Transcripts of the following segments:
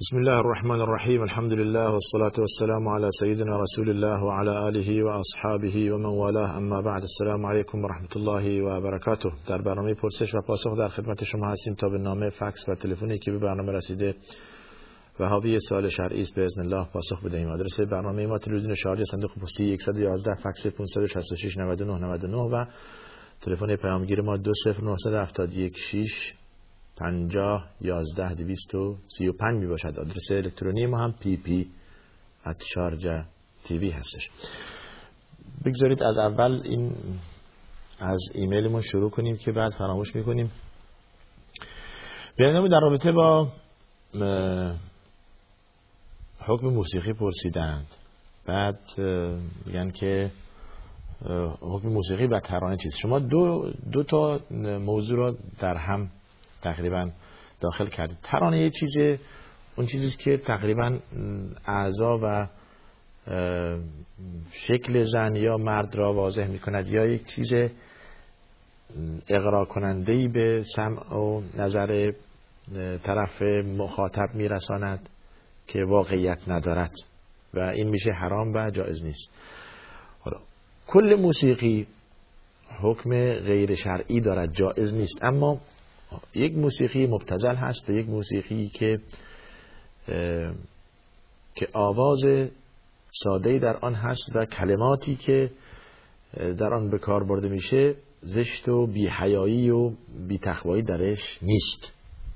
بسم الله الرحمن الرحیم الحمد لله والصلاة والسلام على سيدنا رسول الله وعلى آله وأصحابه ومن والاه اما بعد السلام علیکم و رحمت الله و برکاته در برنامه پرسش و پاسخ در خدمت شما هستیم تا به نامه فکس و تلفنی که به برنامه رسیده و حاوی سوال شرعی است باذن الله پاسخ بدهیم. آدرس برنامه ما تلویزیون شارجه صندوق پستی 111 فکس 566 99 99 و تلفن پیامگیر ما 20971 50 11 235 می باشد آدرس الکترونی ما هم پی پی ات شارجه تیوی هستش. بگذارید از اول این از ایمیلمون شروع کنیم که بعد فراموش می‌کنیم. بیانمون در رابطه با حکم موسیقی پرسیدند. بعد میگن که حکم موسیقی و ترانه چیز شما دو, دو تا موضوع رو در هم تقریبا داخل کردید ترانه یه چیزه اون چیزی که تقریبا اعضا و شکل زن یا مرد را واضح می کند یا یک چیز اقرا کننده ای به سمع و نظر طرف مخاطب میرساند که واقعیت ندارد و این میشه حرام و جایز نیست. حالا کل موسیقی حکم غیر شرعی دارد جایز نیست. اما یک موسیقی مبتزل هست و یک موسیقی که که آواز ساده در آن هست و کلماتی که در آن به کار برده میشه زشت و بیحیایی و بیتخوایی درش نیست.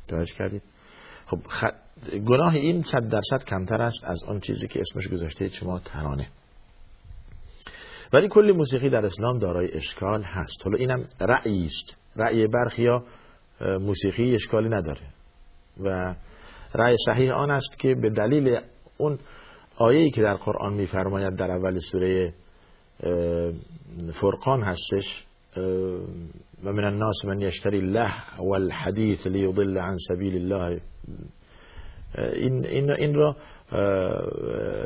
توجه کردید؟ خب خ... گناه این صد درصد کمتر است از آن چیزی که اسمش گذاشته شما ترانه. ولی کل موسیقی در اسلام دارای اشکال هست. حالا اینم رأیی است رأی برخیا موسیقی اشکالی نداره. و رأی صحیح آن است که به دلیل اون آیه‌ای که در قرآن میفرماید در اول سوره فرقان هستش و من الناس من یشتری الله والحدیث لیضل عن سبیل الله. این, این, این را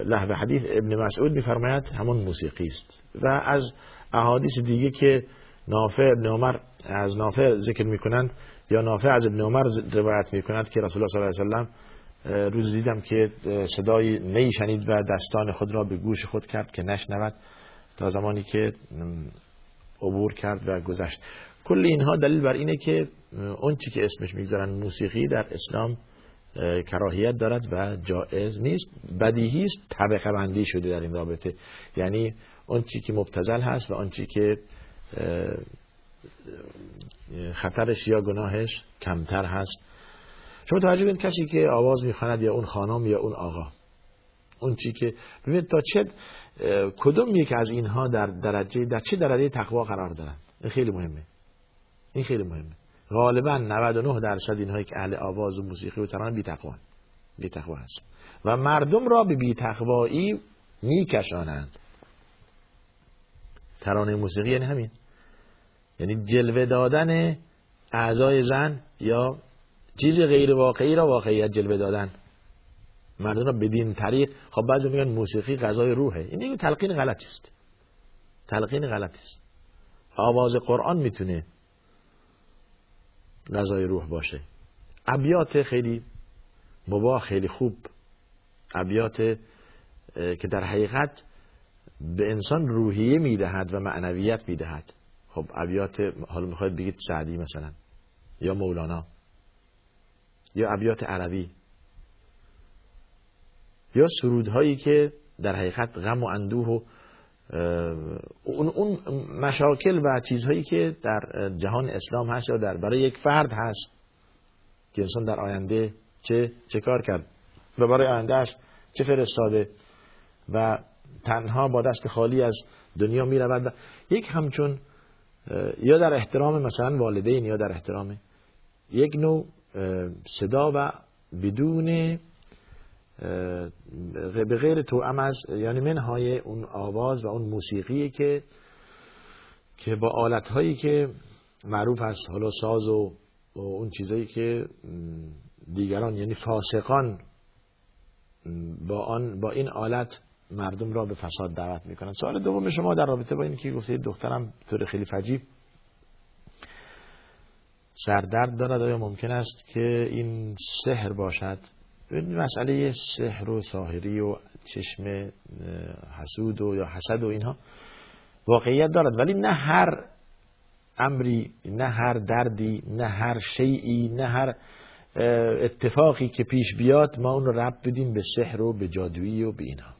لحو حدیث ابن مسعود میفرماید همون موسیقی است. و از احادیث دیگه که نافع ابن عمر از نافع ذکر می‌کنند یا نافع از ابن عمر روایت می کند که رسول الله صلی الله علیه و روز دیدم که صدای نی شنید و دستان خود را به گوش خود کرد که نشنود تا زمانی که عبور کرد و گذشت. کل اینها دلیل بر اینه که اون چی که اسمش می‌گذارن موسیقی در اسلام کراهیت دارد و جائز نیست. بدیهی است طبقه بندی شده در این رابطه. یعنی اون چی که مبتزل هست و اون چی که خطرش یا گناهش کمتر هست. شما توجه کنید کسی که آواز می‌خواند یا اون خانم یا اون آقا اون چی که ببینید تا چه کدوم یک از اینها در درجه در چه درجه تقوا قرار دارن این خیلی مهمه. این خیلی مهمه. غالبا 99 درصد اینهایی که اهل آواز و موسیقی و ترانه بی تقوا بی تقوا هست. و مردم را به بی تقوایی میکشانند. ترانه موسیقی یعنی همین. یعنی جلوه دادن اعضای زن یا چیز غیر واقعی را واقعیت جلوه دادن. مردم را بدین طریق خب بعضی میگن موسیقی غذای روحه. این دیگه تلقین غلط است. تلقین غلط است. آواز قرآن می‌تونه غذای روح باشه. ابیات خیلی مباه خیلی خوب. ابیات که در حقیقت به انسان روحیه می‌دهد و معنویت می‌دهد. خب ابیات حالا می‌خواید بگید سعدی مثلا یا مولانا یا ابیات عربی یا سرودهایی که در حقیقت غم و اندوه و اون, اون مشاکل و چیزهایی که در جهان اسلام هست یا در برای یک فرد هست که انسان در آینده چه چه کار کرد و برای آینده چه فرستاده و تنها با دست خالی از دنیا می رود یک همچون یا در احترام مثلا والدین یا در احترام یک نوع صدا و بدون به غیر توأم از یعنی منهای اون آواز و اون موسیقی که که با آلت هایی که معروف هست حالا ساز و اون چیزایی که دیگران یعنی فاسقان با آن با این آلت مردم را به فساد دعوت می‌کنن. سوال دوم شما در رابطه با این که گفتید دخترم طور خیلی فجیب سردرد دارد آیا ممکن است که این سحر باشد؟ مسئله سحر و ساحری و چشم حسود و یا حسد و اینها واقعیت دارد. ولی نه هر امری نه هر دردی نه هر شیعی نه هر اتفاقی که پیش بیاد ما اون رو رب بدیم به سحر و به جادویی و به اینها.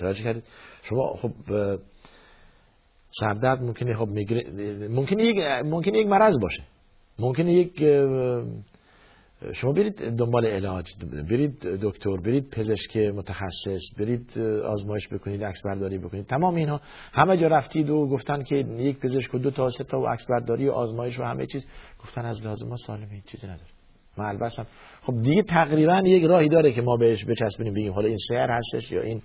توجه کردید؟ شما خب سردرد ممکنه خب ممکنه یک ممکنه یک مرض باشه. ممکنه یک شما برید دنبال علاج برید دکتر برید پزشک متخصص برید آزمایش بکنید عکس برداری بکنید. تمام اینها. همه جا رفتید و گفتن که یک پزشک و دو تا سه تا و عکس برداری و آزمایش و همه چیز. گفتن از لازم ما سالمه چیزی نداره ما خب دیگه تقریبا یک راهی داره که ما بهش بچسبونیم بگیم حالا این سحر هستش یا این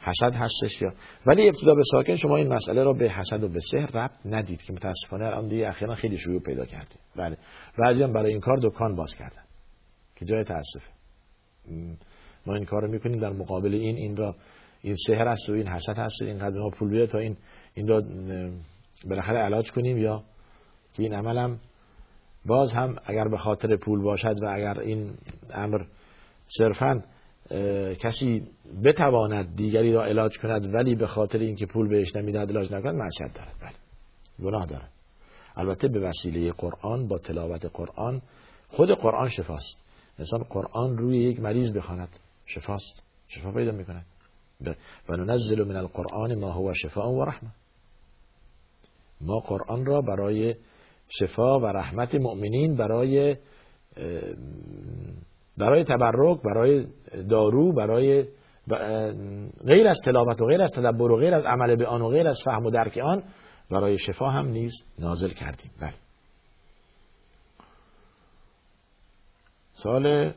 حسد هستش یا ولی ابتدا به ساکن شما این مسئله را به حسد و به سحر ربط ندید که متاسفانه الان دیگه اخیرا خیلی شیوع پیدا کرده بله. بعضی هم برای این کار دکان باز کردن که جای تاسفه. ما این کار رو می‌کنیم در مقابل این این را این سحر هست و این حسد هست این قدر ما پول بیاد تا این این را بالاخره علاج کنیم یا که این عملم باز هم اگر به خاطر پول باشد و اگر این امر صرفا کسی بتواند دیگری را علاج کند ولی به خاطر اینکه پول بهش نمی‌دهد علاج نکند معصیت دارد. بله. گناه دارد. البته به وسیله قرآن با تلاوت قرآن خود قرآن شفاست. انسان قرآن روی یک مریض بخواند. شفاست. شفا پیدا می‌کند. و ننزل من القرآن ما هو شفاء و رحمه ما قرآن را برای شفا و رحمت مؤمنین برای برای تبرک برای دارو برای غیر از تلاوت و غیر از تدبر و غیر از عمل به آن و غیر از فهم و درک آن برای شفا هم نیز نازل کردیم. بله. سال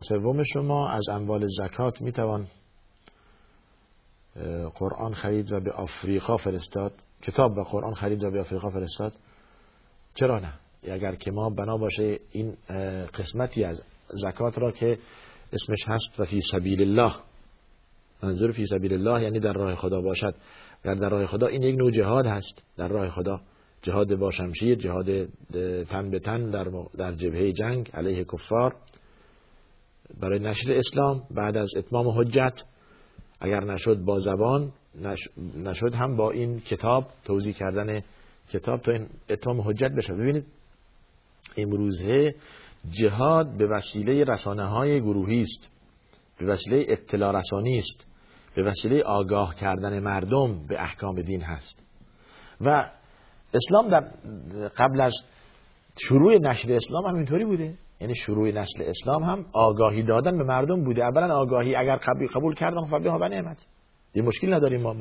سوم شما از اموال زکات می‌توان قرآن خرید و به آفریقا فرستاد؟ کتاب و قرآن خرید و به آفریقا فرستاد؟ چرا نه؟ اگر که ما بنا باشه این قسمتی از زکات را که اسمش هست و فی سبیل الله. منظور فی سبیل الله یعنی در راه خدا باشد. در در راه خدا این یک نوع جهاد هست. در راه خدا جهاد با شمشیر جهاد تن به تن در, در جبهه جنگ علیه کفار. برای نشر اسلام بعد از اتمام حجت. اگر نشد با زبان نشد هم با این کتاب توضیح کردن کتاب تا این اتمام حجت بشه. ببینید امروزه جهاد به وسیله رسانه های گروهی است به وسیله اطلاع رسانی است به وسیله آگاه کردن مردم به احکام دین هست. و اسلام در قبل از شروع نشر اسلام هم اینطوری بوده. یعنی شروع نسل اسلام هم آگاهی دادن به مردم بوده. اولا آگاهی اگر قبول قبول کردن خب به نعمت. یه مشکل نداریم ما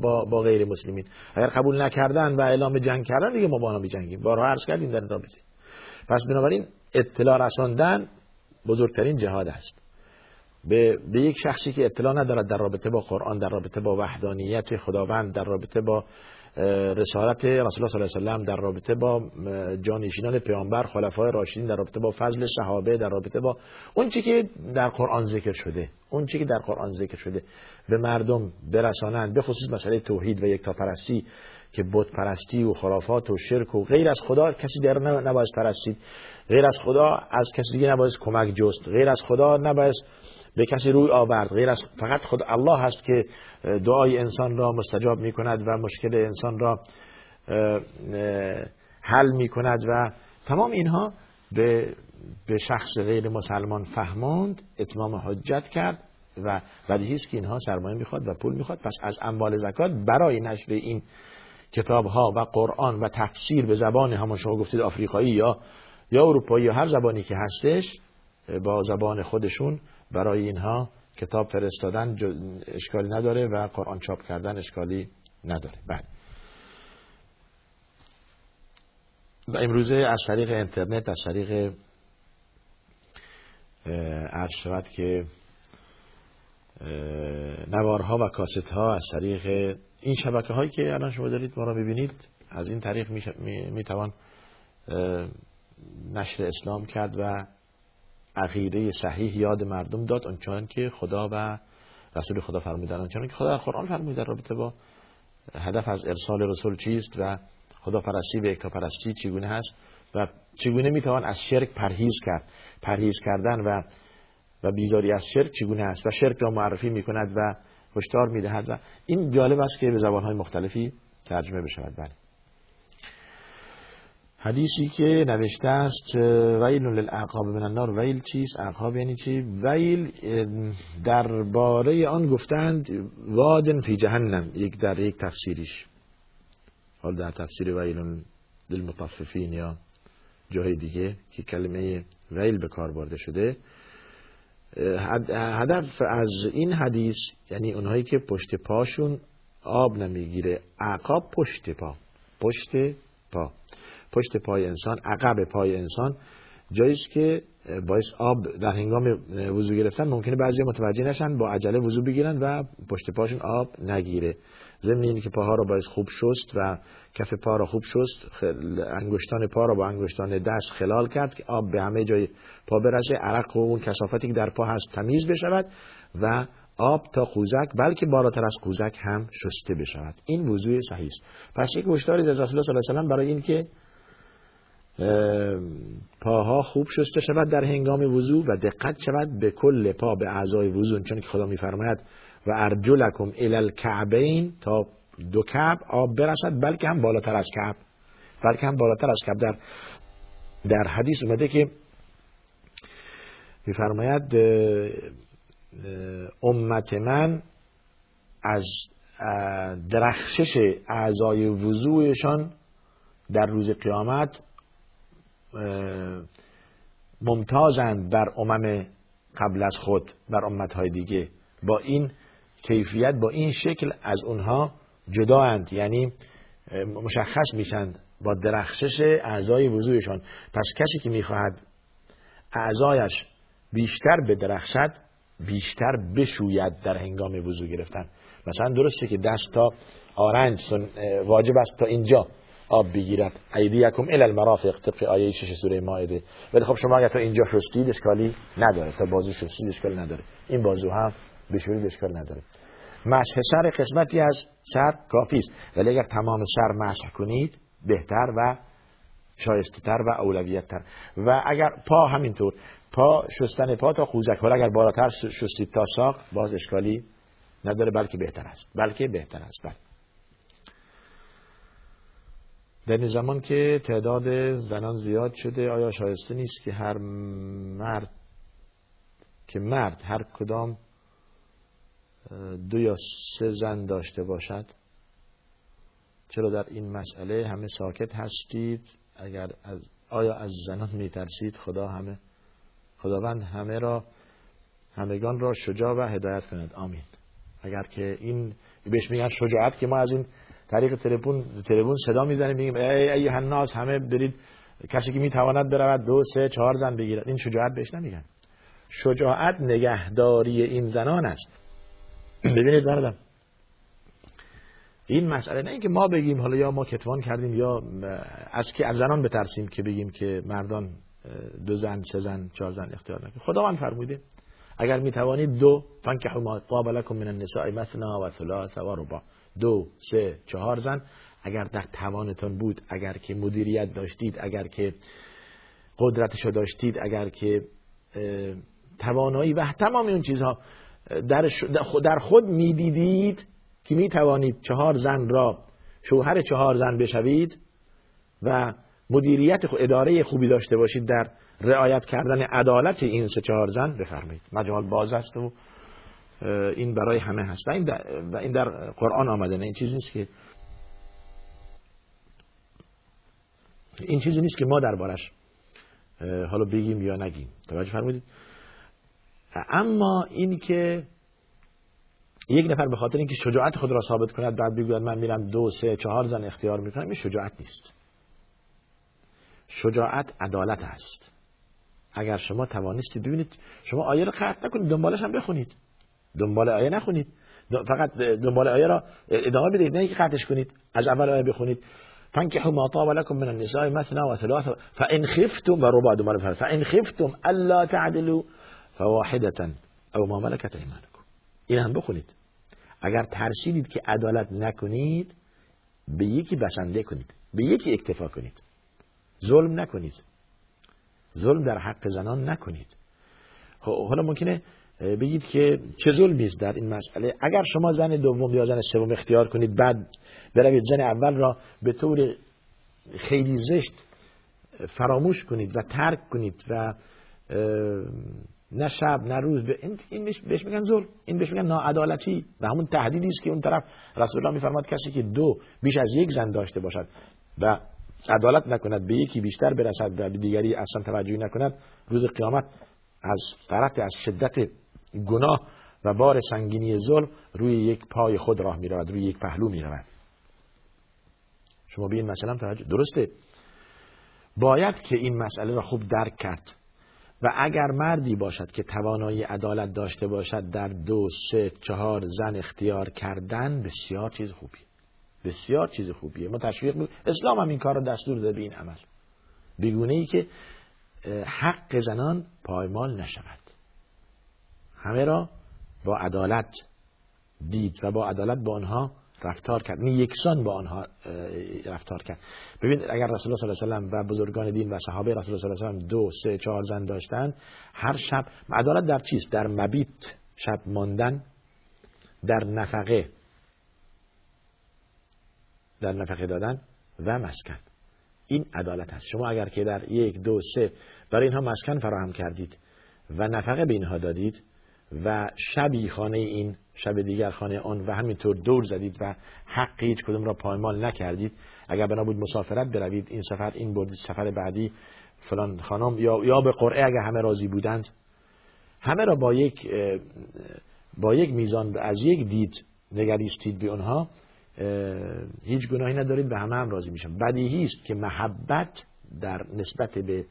با, با, غیر مسلمین. اگر قبول نکردن و اعلام جنگ کردن دیگه ما با آنها بجنگیم بارها عرض کردیم در رابطه. پس بنابراین اطلاع رساندن بزرگترین جهاد است. به, به یک شخصی که اطلاع ندارد در رابطه با قرآن در رابطه با وحدانیت خداوند در رابطه با رسالت رسول الله صلی الله علیه وسلم در رابطه با جانشینان پیامبر خلفای راشدین در رابطه با فضل صحابه در رابطه با اون چی که در قرآن ذکر شده. اون چی که در قرآن ذکر شده. به مردم برسانند به خصوص مسئله توحید و یکتاپرستی که بت پرستی و خرافات و شرک و غیر از خدا کسی در نباید پرستید. غیر از خدا از کسی دیگه نباید کمک جست. غیر از خدا نباید به کسی روی آورد. غیر از فقط خود الله هست که دعای انسان را مستجاب می کند و مشکل انسان را حل می کند و تمام اینها به به شخص غیر مسلمان فهماند اتمام حجت کرد و بدیهی که اینها سرمایه می‌خواد و پول می‌خواد. پس از اموال زکات برای نشر این کتاب ها و قرآن و تفسیر به زبان همون شما گفتید آفریقایی یا یا اروپایی یا هر زبانی که هستش با زبان خودشون برای اینها کتاب فرستادن اشکالی نداره و قرآن چاپ کردن اشکالی نداره. بله. و امروزه از طریق اینترنت از طریق عرض که نوارها و کاست ها از طریق این شبکه هایی که الان شما دارید ما را ببینید از این طریق می, توان نشر اسلام کرد و عقیده صحیح یاد مردم داد آنچنان که خدا و رسول خدا فرمودن آنچنان که خدا در قرآن فرموده. رابطه با هدف از ارسال رسول چیست و خدا پرستی و اکتا پرستی چگونه هست و چگونه می‌توان از شرک پرهیز کرد پرهیز کردن و و بیزاری از شرک چگونه است و شرک را معرفی می کند و هشدار می دهد و این جالب است که به زبانهای مختلفی ترجمه بشود. بله. حدیثی که نوشته است ویل للعقاب من النار. ویل چیست؟ عقاب یعنی چی؟ ویل درباره آن گفتند وادن فی جهنم. یک در یک تفسیریش. حال در تفسیر ویل للمطففین یا جای دیگه که کلمه ویل به کار برده شده هدف از این حدیث یعنی اونهایی که پشت پاشون آب نمی‌گیره عقاب پشت پا پشت پا. پشت پای انسان عقب پای انسان. جاییست که باعث آب در هنگام وضو گرفتن ممکنه بعضی متوجه نشن با عجله وضو بگیرن و پشت پاشون آب نگیره. ضمن اینه که پاها رو باید خوب شست و کف پا رو خوب شست انگشتان پا رو با انگشتان دست خلال کرد که آب به همه جای پا برسه. عرق و اون کسافتی که در پا هست تمیز بشود و آب تا خوزک بلکه بالاتر از خوزک هم شسته بشود. این وضوع صحیح است. پس یک هشداری از رسول الله صلی الله علیه و برای این که پاها خوب شسته شود در هنگام وضوع و دقت شود به کل پا به اعضای وضوع چون که خدا میفرماید و ارجلکم الی الکعبین تا دو کعب آب برسد بلکه هم بالاتر از کعب بلکه هم بالاتر از کعب. در در حدیث اومده که میفرماید امت من از درخشش اعضای وضوعشان در روز قیامت ممتازند بر امم قبل از خود بر امتهای دیگه. با این کیفیت با این شکل از اونها جدااند. یعنی مشخص میشن با درخشش اعضای وضوعشان. پس کسی که می‌خواهد اعضایش بیشتر به درخشد بیشتر بشوید در هنگام وضوع گرفتن. مثلا درسته که دست تا آرنج واجب است تا اینجا. آب بگیرد ایدیکم الی المرافق طبق آیه 6 سوره مائده. ولی خب شما اگر تا اینجا شستید اشکالی نداره. تا بازو شستید اشکال نداره. این بازو هم بشورید اشکال نداره. مسح سر قسمتی از سر کافی است. ولی اگر تمام سر مسح کنید بهتر و شایسته تر و اولویت تر و اگر پا همینطور پا شستن پا تا خوزک. ولی اگر بالاتر شستید تا ساق باز اشکالی نداره بلکه بهتر است. بلکه بهتر است. بله. در این زمان که تعداد زنان زیاد شده آیا شایسته نیست که هر مرد که مرد هر کدام دو یا سه زن داشته باشد؟ چرا در این مسئله همه ساکت هستید؟ اگر از آیا از زنان میترسید؟ خدا همه خداوند همه را همگان را شجاع و هدایت کند. آمین. اگر که این بهش میگن شجاعت که ما از این طریق تلفن تلفن صدا می‌زنیم میگیم ای ای الناس همه برید کسی که می‌تواند برود دو سه چهار زن بگیرد. این شجاعت بهش نمیگن. شجاعت نگهداری این زنان است. ببینید بردم این مسئله نه اینکه ما بگیم حالا یا ما کتوان کردیم یا از که از زنان بترسیم که بگیم که مردان دو زن سه زن چهار زن اختیار نکنید خداوند فرموده اگر می توانید دو فانکحوا ما طاب لكم من النساء مثنا و ثلاث و ربع. دو سه چهار زن. اگر در توانتان بود اگر که مدیریت داشتید اگر که قدرتشو داشتید اگر که توانایی و تمام اون چیزها در, در خود می‌دیدید که می توانید چهار زن را شوهر چهار زن بشوید و مدیریت اداره خوبی داشته باشید در رعایت کردن عدالت این سه چهار زن. بفرمایید. مجال باز است و این برای همه هست. و این در, و این در قرآن آمده. نه این چیزی نیست که این چیزی نیست که ما دربارش حالا بگیم یا نگیم. توجه فرمودید؟ اما این که یک نفر به خاطر اینکه شجاعت خود را ثابت کند بعد بگوید من میرم دو سه چهار زن اختیار می‌کنم این شجاعت نیست. شجاعت عدالت است. اگر شما توانستید ببینید شما آیه رو قطع نکنید دنبالش هم بخونید. دنبال آیه نخونید. فقط دنبال آیه را ادامه بدید نه که قطعش کنید از اول آیه بخونید. فانكحوا ما طاب لكم من النساء مثنى وثلاث فان خفتم وربع دنبال فان خفتم الا تعدلوا فواحده او ما ملكت ايمانكم این هم بخونید. اگر ترسیدید که عدالت نکنید به یکی بسنده کنید به یکی اکتفا کنید. ظلم نکنید. ظلم در حق زنان نکنید. حالا ممکنه بگید که چه ظلمی است در این مسئله؟ اگر شما زن دوم یا زن سوم اختیار کنید بعد بروید زن اول را به طور خیلی زشت فراموش کنید و ترک کنید و نه شب نه روز به این بهش میگن ظلم این بهش میگن ناعدالتی و همون تهدیدی است که اون طرف رسول الله میفرماد کسی که دو بیش از یک زن داشته باشد و عدالت نکند به یکی بیشتر برسد و به دیگری اصلا توجهی نکند روز قیامت از فرط از شدت گناه و بار سنگینی ظلم روی یک پای خود راه می رود روی یک پهلو می رود شما به این مسئله توجه درسته؟ باید که این مسئله را خوب درک کرد و اگر مردی باشد که توانایی عدالت داشته باشد در دو سه چهار زن اختیار کردن بسیار چیز خوبی. بسیار چیز خوبیه. ما تشویق می... اسلام هم این کار را دستور داده به این عمل. بگونه ای که حق زنان پایمال نشود. همه را با عدالت دید و با عدالت با آنها رفتار کرد. نه یکسان با آنها رفتار کرد. ببین اگر رسول الله صلی الله علیه و و بزرگان دین و صحابه رسول الله صلی الله علیه و دو سه چهار زن داشتن هر شب عدالت در چیست؟ در مبیت شب ماندن در نفقه در نفقه دادن و مسکن. این عدالت هست شما اگر که در یک دو سه برای اینها مسکن فراهم کردید و نفقه به اینها دادید و شبی خانه این شب دیگر خانه آن و همینطور دور زدید و حق هیچ کدوم را پایمال نکردید. اگر بنا بود مسافرت بروید این سفر این بردید سفر بعدی فلان خانم یا یا به قرعه اگر همه راضی بودند. همه را با یک با یک میزان از یک دید نگریستید به اونها. هیچ گناهی ندارید به همه هم راضی میشن. بدیهی است که محبت در نسبت به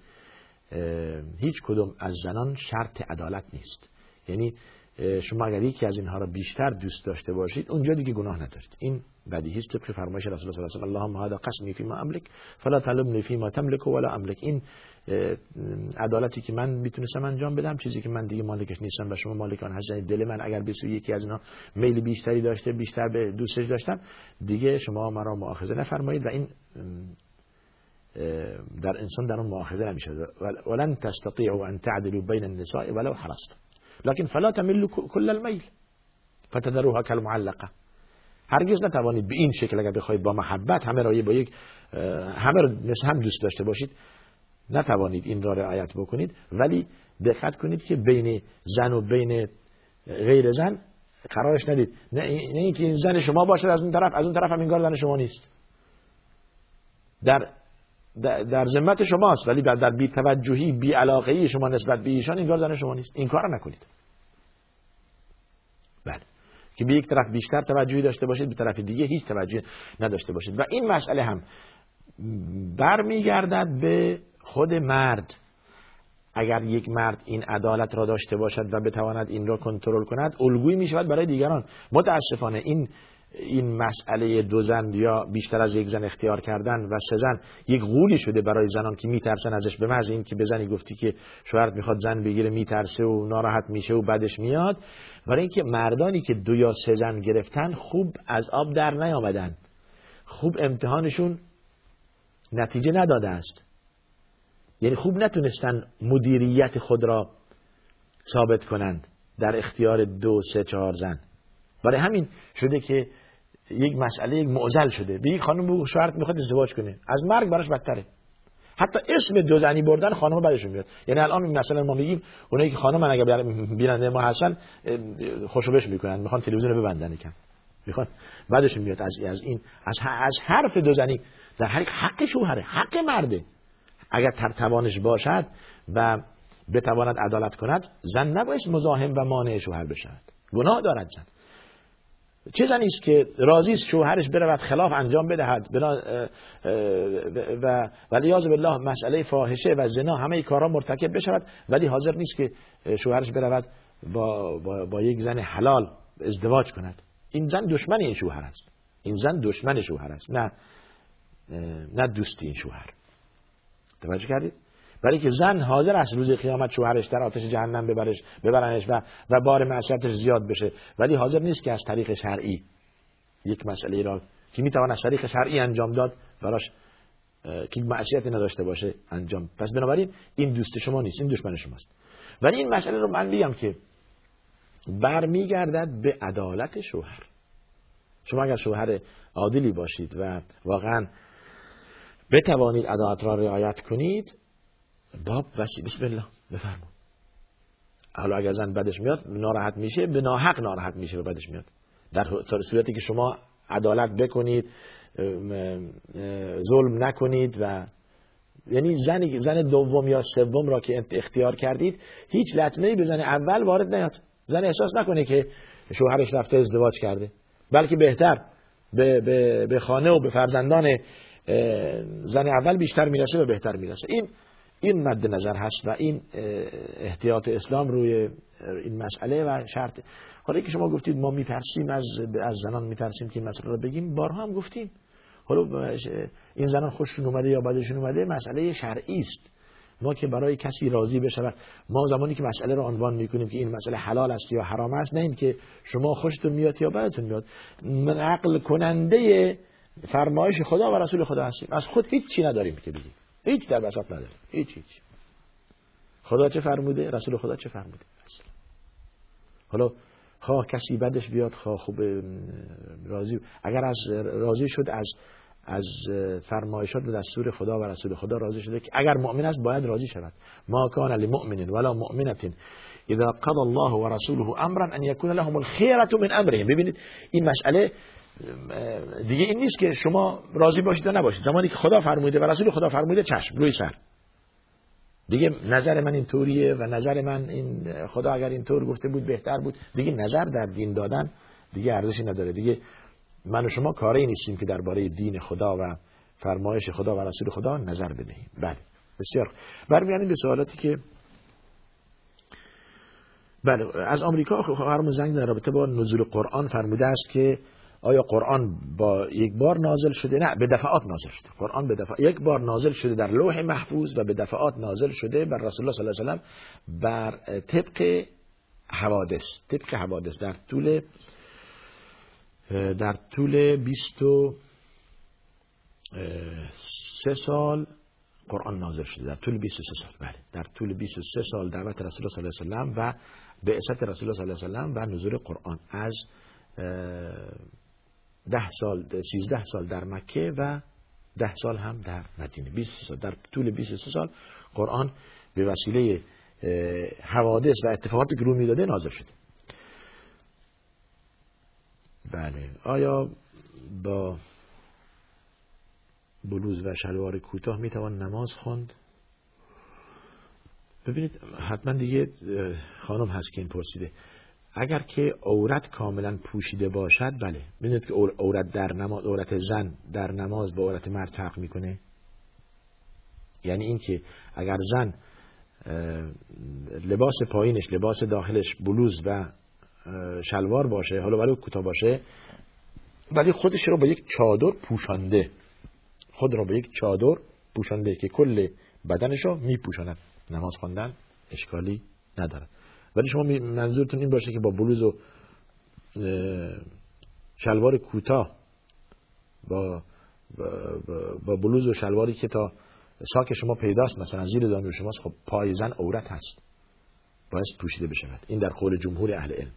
هیچ کدوم از زنان شرط عدالت نیست. یعنی شما اگر یکی از اینها را بیشتر دوست داشته باشید اونجا دیگه گناه ندارید. این بدیهی است طبق فرمایش رسول الله صلی الله علیه و اللهم هذا قسمی فيما املك فلا تلمني فيما تملك ولا املك این عدالتی که من می‌تونستم انجام بدم چیزی که من دیگه مالکش نیستم و شما مالک آن هستید. دل من اگر به یکی از اینا میل بیشتری داشته بیشتر به دوستش داشتم دیگه شما مرا مؤاخذه نفرمایید و این در انسان در اون مؤاخذه نمیشه ولن تستطيعوا ان تعدلوا بين النساء ولو حرصتم. لكن فلا تملوا كل الميل. فتذروها كالمعلقه هرگز نتوانید به این شکل اگر بخواید با محبت همه را با یک همه را مثل هم دوست داشته باشید نتوانید این را رعایت بکنید. ولی دقت کنید که بین زن و بین غیر زن قرارش ندید. نه, نه اینکه این زن شما باشد از اون طرف از اون طرف هم انگار زن شما نیست. در در ذمت شماست ولی در بی توجهی بی شما نسبت به ایشان انگار زن شما نیست. این کار نکنید. بله. که به یک طرف بیشتر توجهی داشته باشید به طرف دیگه هیچ توجهی نداشته باشید. و این مسئله هم برمیگردد به خود مرد. اگر یک مرد این عدالت را داشته باشد و بتواند این را کنترل کند الگویی می شود برای دیگران. متاسفانه این این مسئله دو زن یا بیشتر از یک زن اختیار کردن و سه زن یک غولی شده برای زنان که میترسن ازش. به محض اینکه به زنی گفتی که شوهرت می‌خواد زن بگیره میترسه و ناراحت میشه و بعدش میاد. برای اینکه مردانی که دو یا سه زن گرفتن خوب از آب در نیامدن. خوب امتحانشون نتیجه نداده است. یعنی خوب نتونستن مدیریت خود را ثابت کنند در اختیار دو سه چهار زن. برای همین شده که یک مسئله یک معزل شده. به یک خانم بگو می‌خواد ازدواج کنه. از مرگ براش بدتره. حتی اسم دو زنی بردن خانم بعدشون میاد. یعنی الان مثلا ما میگیم اونایی که خانم من اگر بیننده ما هستن خوشوبش می‌کنن. می‌خوان تلویزیون رو ببندن یکم. می‌خوان؟ بعدشون میاد. از از این از از حرف دو زنی در هر حق شوهره. حق مرده. اگر تر توانش باشد و بتواند عدالت کند زن نباید مزاحم و مانع شوهر بشود. گناه دارد زن. چه زنی است که راضی است شوهرش برود خلاف انجام بدهد. بنا و ولیاذ بالله مسئله فاحشه و زنا همه کارا مرتکب بشود. ولی حاضر نیست که شوهرش برود با, با, با یک زن حلال ازدواج کند. این زن دشمن این شوهر است. این زن دشمن شوهر است. نه نه دوستی این شوهر. توجه کردید؟ برای که زن حاضر است روز قیامت شوهرش در آتش جهنم ببرش ببرنش و و بار معصیتش زیاد بشه. ولی حاضر نیست که از طریق شرعی یک مسئله را که می‌توان از طریق شرعی انجام داد براش که معصیتی نداشته باشه انجام. پس بنابراین این دوست شما نیست این دشمن شماست. ولی این مسئله رو من بگم که برمیگردد به عدالت شوهر. شما اگر شوهر عادلی باشید و واقعا بتوانید عدالت را رعایت کنید باب بسی بسم الله. بفرمایید. حالا اگر زن بدش میاد ناراحت میشه به ناحق ناراحت میشه و بدش میاد. در صورتی که شما عدالت بکنید ظلم نکنید و یعنی زن زن دوم یا سوم را که اختیار کردید هیچ لطمه به زن اول وارد نیاد. زن احساس نکنه که شوهرش رفته ازدواج کرده. بلکه بهتر به, به, به خانه و به فرزندان زن اول بیشتر می‌رسه و بهتر می‌رسه. این این مد نظر هست و این احتیاط اسلام روی این مسئله و شرط. حالا که شما گفتید ما میترسیم از از زنان میترسیم که این مسئله رو بگیم بارها هم گفتیم. حالا این زنان خوششون اومده یا بدشون اومده مسئله شرعی است. ما که برای کسی راضی بشود ما زمانی که مسئله رو عنوان می‌کنیم که این مسئله حلال است یا حرام است نه اینکه شما خوشتون میاد یا بدتون میاد. من عقل کننده فرمایش خدا و رسول خدا هستیم. از خود هیچ چی نداریم که بگیم. هیچ در بساط نداریم هیچ هیچ. خدا چه فرموده؟ رسول خدا چه فرموده؟ حالا خواه کسی بدش بیاد خواه خوب راضی اگر از راضی شد از از فرمایشات و دستور خدا و رسول خدا راضی شده که اگر مؤمن است باید راضی شود. ما کان لمؤمن ولا مؤمنه اذا قضى الله ورسوله امرا ان يكون لهم الخيره من امرهم. ببینید این مسئله دیگه این نیست که شما راضی باشید یا نباشید. زمانی که خدا فرموده و رسول خدا فرموده چشم روی سر دیگه نظر من اینطوریه و نظر من این خدا اگر اینطور گفته بود بهتر بود. دیگه نظر در دین دادن دیگه ارزشی نداره. دیگه من و شما کاری نیستیم که درباره دین خدا و فرمایش خدا و رسول خدا نظر بدهیم. بله بسیار. برمیگردیم به سوالاتی که بله از آمریکا خواهرمون زنگ در رابطه با نزول قرآن فرموده است که آیا قرآن با یک بار نازل شده؟ نه به دفعات نازل شده. قرآن به دفعات یک بار نازل شده در لوح محفوظ و به دفعات نازل شده بر رسول الله صلی الله علیه و بر طبق حوادث. طبق حوادث در طول در طول 23 سال قرآن نازل شده. در طول 23 سال بله. در طول 23 سال دعوت رسول الله صلی الله علیه و و بعثت رسول الله صلی الله علیه و و نزول قرآن. از ده سال سیزده سال در مکه و ده سال هم در مدینه. 20 سال در طول 23 سال قرآن به وسیله حوادث و اتفاقاتی که رو می‌داده نازل شده. بله. آیا با بلوز و شلوار کوتاه می‌توان نماز خواند ببینید حتما دیگه خانم هست که این پرسیده. اگر که عورت کاملا پوشیده باشد بله. ببینید که عورت در نماز عورت زن در نماز با عورت مرد فرق می‌کنه؟ یعنی اینکه اگر زن لباس پایینش لباس داخلش بلوز و شلوار باشه حالا ولو کوتاه باشه ولی خودش رو با یک چادر پوشانده. خود رو با یک چادر پوشانده که کل بدنش رو میپوشاند. نماز خواندن اشکالی نداره ولی شما منظورتون این باشه که با بلوز و شلوار کوتاه با با بلوز و شلواری که تا ساک شما پیداست مثلا زیر زانو شماست خب پای زن عورت هست. باید پوشیده بشود این در قول جمهور اهل علم.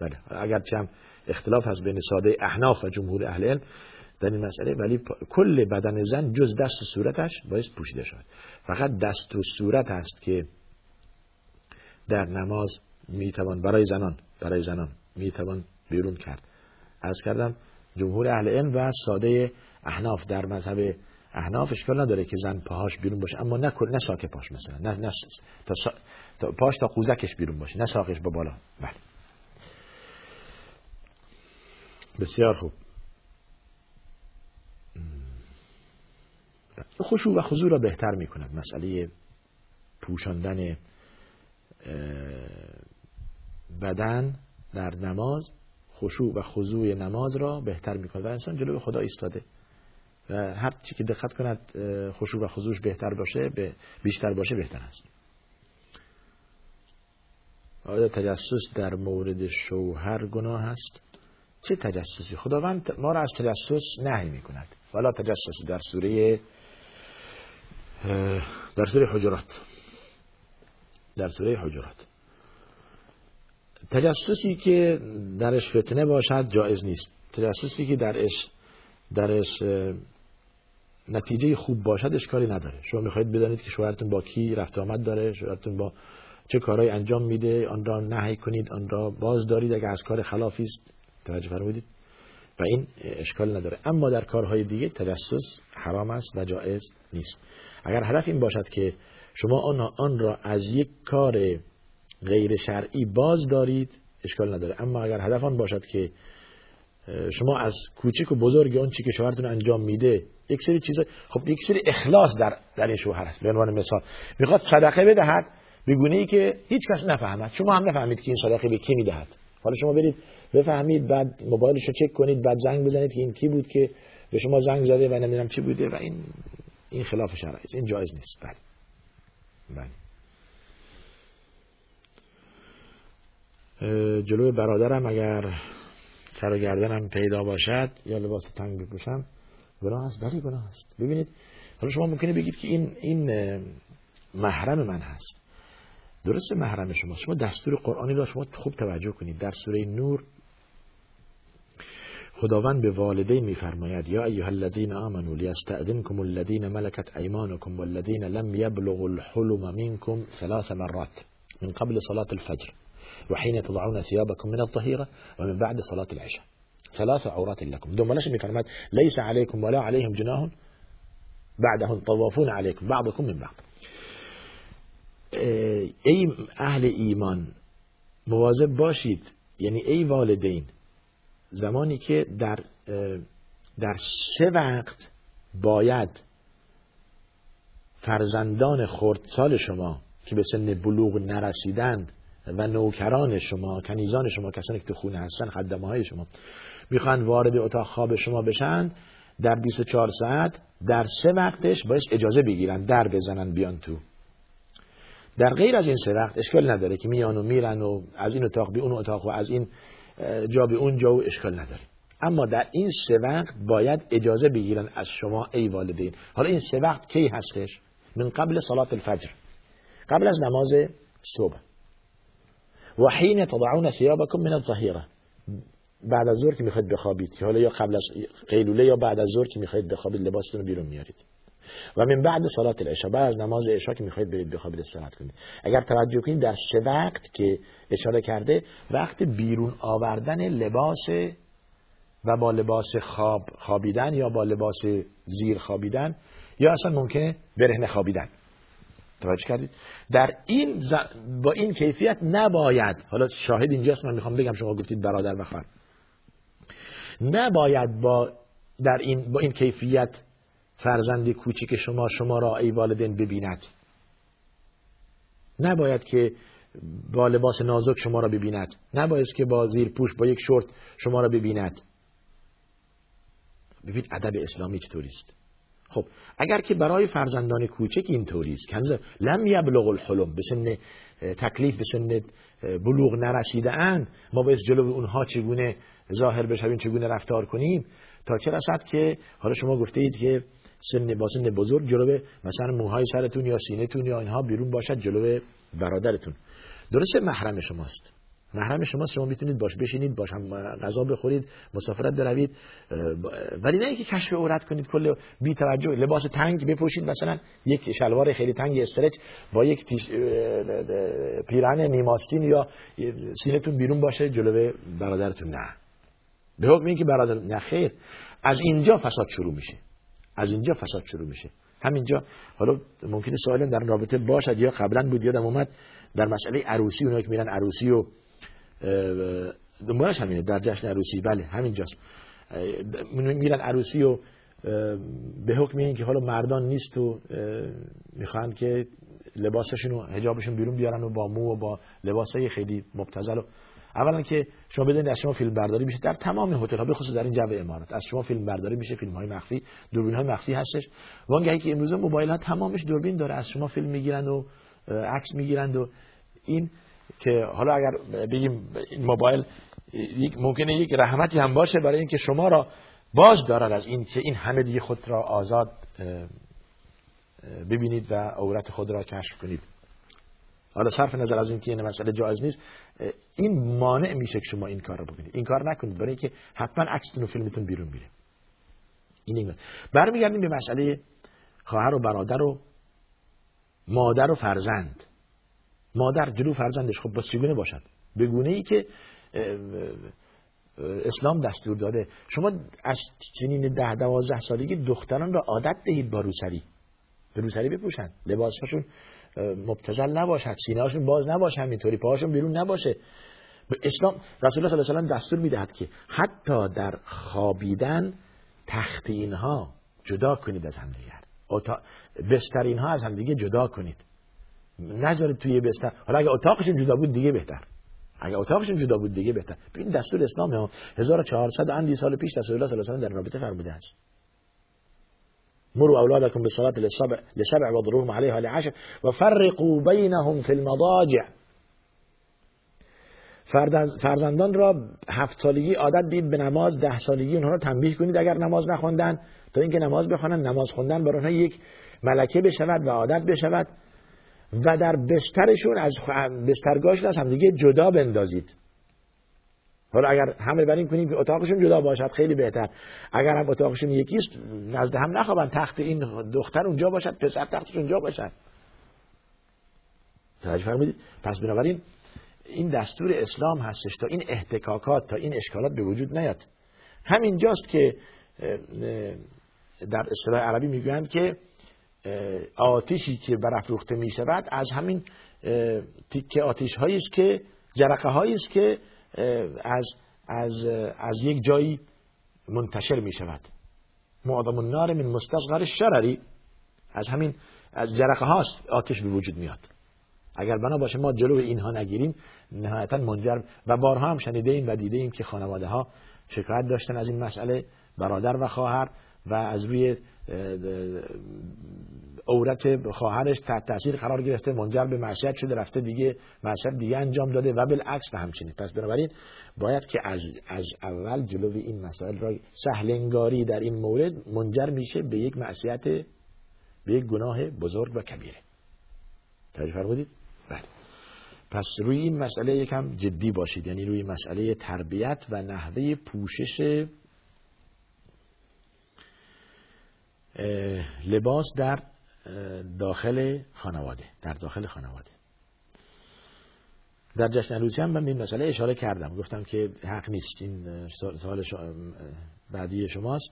بله. اگر هم اختلاف هست بین ساده احناف و جمهور اهل علم در این مسئله ولی کل بدن زن جز دست و صورتش باید پوشیده شود. فقط دست و صورت هست که در نماز می‌توان برای زنان برای زنان می‌توان بیرون کرد. از کردم جمهور اهل علم و ساده احناف در مذهب احناف اشکال نداره که زن پاهاش بیرون باشه اما نه نه ساک پاش مثلا نه نه تا, تا پاش تا قوزکش بیرون باشه نه ساقش با بالا. بله. بسیار خوب. خشوع و خضوع را بهتر می کند مسئله پوشاندن بدن در نماز خشوع و خضوع نماز را بهتر می کند و انسان جلوی خدا ایستاده. و هر چی که دقت کند خشوع و خضوعش بهتر باشه بیشتر باشه بهتر است. آیا تجسس در مورد شوهر گناه است؟ چه تجسسی؟ خداوند ما را از تجسس نهی می کند ولا تجسس در سوره در سوره حجرات. در سوره حجرات. تجسسی که درش فتنه باشد جایز نیست. تجسسی که درش درش نتیجه خوب باشد اشکالی نداره. شما می‌خواید بدانید که شوهرتون با کی رفت آمد داره شوهرتون با چه کارهایی انجام میده آن را نهی کنید آن را باز دارید اگر از کار خلافی است. توجه فرمودید. و این اشکال نداره. اما در کارهای دیگه تجسس حرام است و جایز نیست. اگر هدف این باشد که شما آن, آن را از یک کار غیر شرعی باز دارید اشکال نداره. اما اگر هدف آن باشد که شما از کوچک و بزرگ اون چی که شوهرتون انجام میده یک سری چیزا خب یک سری اخلاص در در این شوهر است به عنوان مثال می‌خواد صدقه بدهد به گونه ای که هیچ کس نفهمد. شما هم نفهمید که این صدقه به کی می‌دهد. حالا شما برید بفهمید بعد موبایلش رو چک کنید بعد زنگ بزنید که این کی بود که به شما زنگ زده و نمی‌دونم چی بوده و این این خلاف شرع این جایز نیست. بله. بله. جلوی برادرم اگر سر و گردنم پیدا باشد یا لباس تنگ بپوشم گناه است. بلی گناه است. ببینید حالا شما ممکنه بگید که این این محرم من هست. درست محرم شما. شما دستور قرآنی را شما خوب توجه کنید. در سوره نور خداوند به والدین میفرماید یا ایها الذین آمنوا لیستأذنکم الذین ملکت ایمانکم والذین لم یبلغوا الحلم منکم ثلاث مرات من قبل صلاة الفجر وحين تضعون ثيابكم من الظهيرة ومن بعد صلاة العشاء. ثلاث عورات لكم. دوم میفرماید ليس عليكم ولا عليهم جناح بعدهم طوافون عليكم بعضكم من بعض. ای أهل ایمان مواظب باشید یعنی ای والدین زمانی که در در سه وقت باید فرزندان خردسال شما که به سن بلوغ نرسیدند و نوکران شما کنیزان شما کسانی که تو خونه هستن خدمه های شما می‌خوان وارد اتاق خواب شما بشن در 24 ساعت در سه وقتش باید اجازه بگیرن در بزنن بیان تو. در غیر از این سه وقت اشکال نداره که میان و میرن و از این اتاق به اون اتاق و از این جا به اون جا و اشکال نداره. اما در این سه وقت باید اجازه بگیرن از شما ای والدین. حالا این سه وقت کی هستش؟ من قبل صلات الفجر. قبل از نماز صبح. و حین تضعون ثيابكم من الظهیره. بعد از ظهر که می‌خواید بخوابید. حالا یا قبل از قیلوله یا بعد از ظهر که می‌خواید بخوابید لباستون رو بیرون میارید. و من بعد صلات العشاء بعد از نماز عشاء که می‌خواید برید بخوابید استراحت کنید. اگر توجه کنید در سه وقت که اشاره کرده وقت بیرون آوردن لباس و با لباس خواب خوابیدن یا با لباس زیر خوابیدن یا اصلا ممکنه برهنه خوابیدن. توجه کردید؟ در این ز... با این کیفیت نباید حالا شاهد اینجاست من می‌خوام بگم شما گفتید برادر و نباید با در این با این کیفیت فرزند کوچیک شما شما را ای والدین ببیند. نباید که با لباس نازک شما را ببیند. نباید که با زیر پوش با یک شورت شما را ببیند. ببین ادب اسلامی چطوری است. خب اگر که برای فرزندان کوچک اینطوری است. کنز لم یبلغ الحلم به سن تکلیف به سن بلوغ نرسیده اند ما باید جلو اونها چگونه ظاهر بشویم چگونه رفتار کنیم. تا چه رسد که حالا شما اید که سن با بزرگ جلو مثلا موهای سرتون یا سینهتون یا اینها بیرون باشد جلو برادرتون. درسته محرم شماست. محرم شما شما می‌تونید باش بشینید باش هم غذا بخورید مسافرت بروید ولی نه اینکه کشف عورت کنید کل بی توجه لباس تنگ بپوشید مثلا یک شلوار خیلی تنگ استرچ با یک تیش پیرهن نیماستین یا سینهتون بیرون باشه جلوی برادرتون. نه. به حکم اینکه برادر نه خیر. از اینجا فساد شروع میشه. از اینجا فساد شروع میشه. همینجا حالا ممکنه سوالی در رابطه باشد یا قبلا بود یادم اومد. در مسئله عروسی اونایی که میرن عروسی و دنبالش همینه در جشن عروسی. بله همینجاست. میرن عروسی و به حکم این که حالا مردان نیست و می‌خوان که لباسشون و حجابشون بیرون بیارن و با مو و با لباسای خیلی مبتذل و اولا که شما بدونید از شما فیلم برداری میشه در تمام هتل ها بخصوص در این جو امارات. از شما فیلم برداری میشه فیلم های مخفی دوربین های مخفی هستش. وانگهی که امروز موبایل ها تمامش دوربین داره از شما فیلم می‌گیرن و عکس می‌گیرند و این که حالا اگر بگیم این موبایل ممکنه یک رحمتی هم باشه برای اینکه شما را باز دارد از این که این همه دیگه خود را آزاد ببینید و عورت خود را کشف کنید. حالا صرف نظر از اینکه این مسئله جایز نیست. این مانع میشه که شما این کار رو بکنید این کار نکنید. برای اینکه حتما عکستون و فیلمتون بیرون میره. این این برمیگردیم به مسئله خواهر و برادر و مادر و فرزند. مادر جلو فرزندش. خب باز چگونه باشد؟ به گونه ای که اسلام دستور داده. شما از سنین ده دوازده سالگی دختران را عادت دهید با روسری. به روسری بپوشند. لباسشون مبتزل نباشد سینهاشون باز نباشه همینطوری پاهاشون بیرون نباشه. به اسلام رسول الله صلی الله علیه و دستور می‌دهد که حتی در خوابیدن تخت اینها جدا کنید از همدیگر. بستر اینها از همدیگه جدا کنید. نذارید توی بستر. حالا اگه اتاقشون جدا بود دیگه بهتر. اگه اتاقشون جدا بود دیگه بهتر. این دستور اسلام 1400 اندی سال پیش رسول الله صلی الله علیه و در رابطه فرموده است مروا اولادکم بالصلاه للسبع لسبع واضروهم عليها لعشر وفرقوا بينهم في المضاجع. فرزندان را هفت سالگی عادت دید به نماز ده سالگی اونها را تنبیه کنید اگر نماز نخوندن تا اینکه نماز بخوانند نماز خوندن برای اونها یک ملکه بشود و عادت بشود و در بسترشون از بسترگاهشون از همدیگه جدا بندازید. حالا اگر همه بریم کنیم که اتاقشون جدا باشد خیلی بهتر. اگر هم اتاقشون یکیست نزد هم نخوابن. تخت این دختر اونجا باشد پسر تختش اونجا باشد. توجه پس بنابراین این دستور اسلام هستش تا این احتکاکات تا این اشکالات به وجود نیاد. همینجاست که در اصطلاح عربی می‌گویند که آتشی که برافروخته می شود از همین تیکه آتش است که جرقه هایی است که از از از یک جایی منتشر می شود معظم النار من مستصغر شرری از همین از جرقه هاست آتش به وجود میاد. اگر بنا باشه ما جلو اینها نگیریم نهایتا منجر و بارها هم شنیده ایم و دیده ایم که خانواده ها شکایت داشتن از این مسئله برادر و خواهر و از روی عورت خواهرش تحت تاثیر قرار گرفته منجر به معصیت شده رفته دیگه معصیت دیگه انجام داده و بالعکس همچنین پس بنابراین باید که از از اول جلوی این مسائل را سهلنگاری در این مورد منجر میشه به یک معصیت به یک گناه بزرگ و کبیره. توجه فرمودید؟ بله. پس روی این مسئله یکم جدی باشید. یعنی روی مسئله تربیت و نحوه پوشش لباس در داخل خانواده در داخل خانواده. در جشن عروسی هم من این مسئله اشاره کردم. گفتم که حق نیست. این سوال بعدی شماست.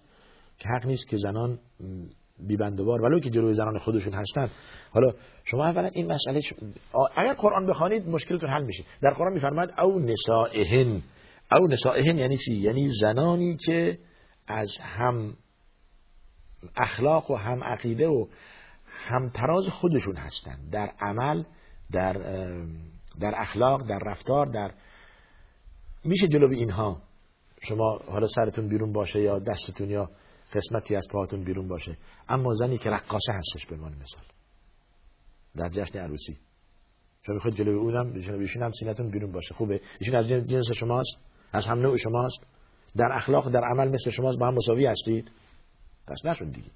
که حق نیست که زنان بیبندوار ولو که جلوی زنان خودشون هستن. حالا شما اولا این مسئله اگر قرآن بخوانید مشکلتون حل میشه. در قرآن میفرماد او نسائهن. او نسائهن یعنی چی؟ یعنی زنانی که از هم اخلاق و هم عقیده و هم تراز خودشون هستن. در عمل در در اخلاق در رفتار در میشه جلو اینها. شما حالا سرتون بیرون باشه یا دستتون یا قسمتی از پاهاتون بیرون باشه. اما زنی که رقاصه هستش به عنوان مثال. در جشن عروسی. شما می‌خواید جلوی اونم بیشون هم سینتون بیرون باشه. خوبه. ایشون از جنس شماست. از هم نوع شماست. در اخلاق در عمل مثل شماست. با هم مساوی هستید. پس نشد دیگه.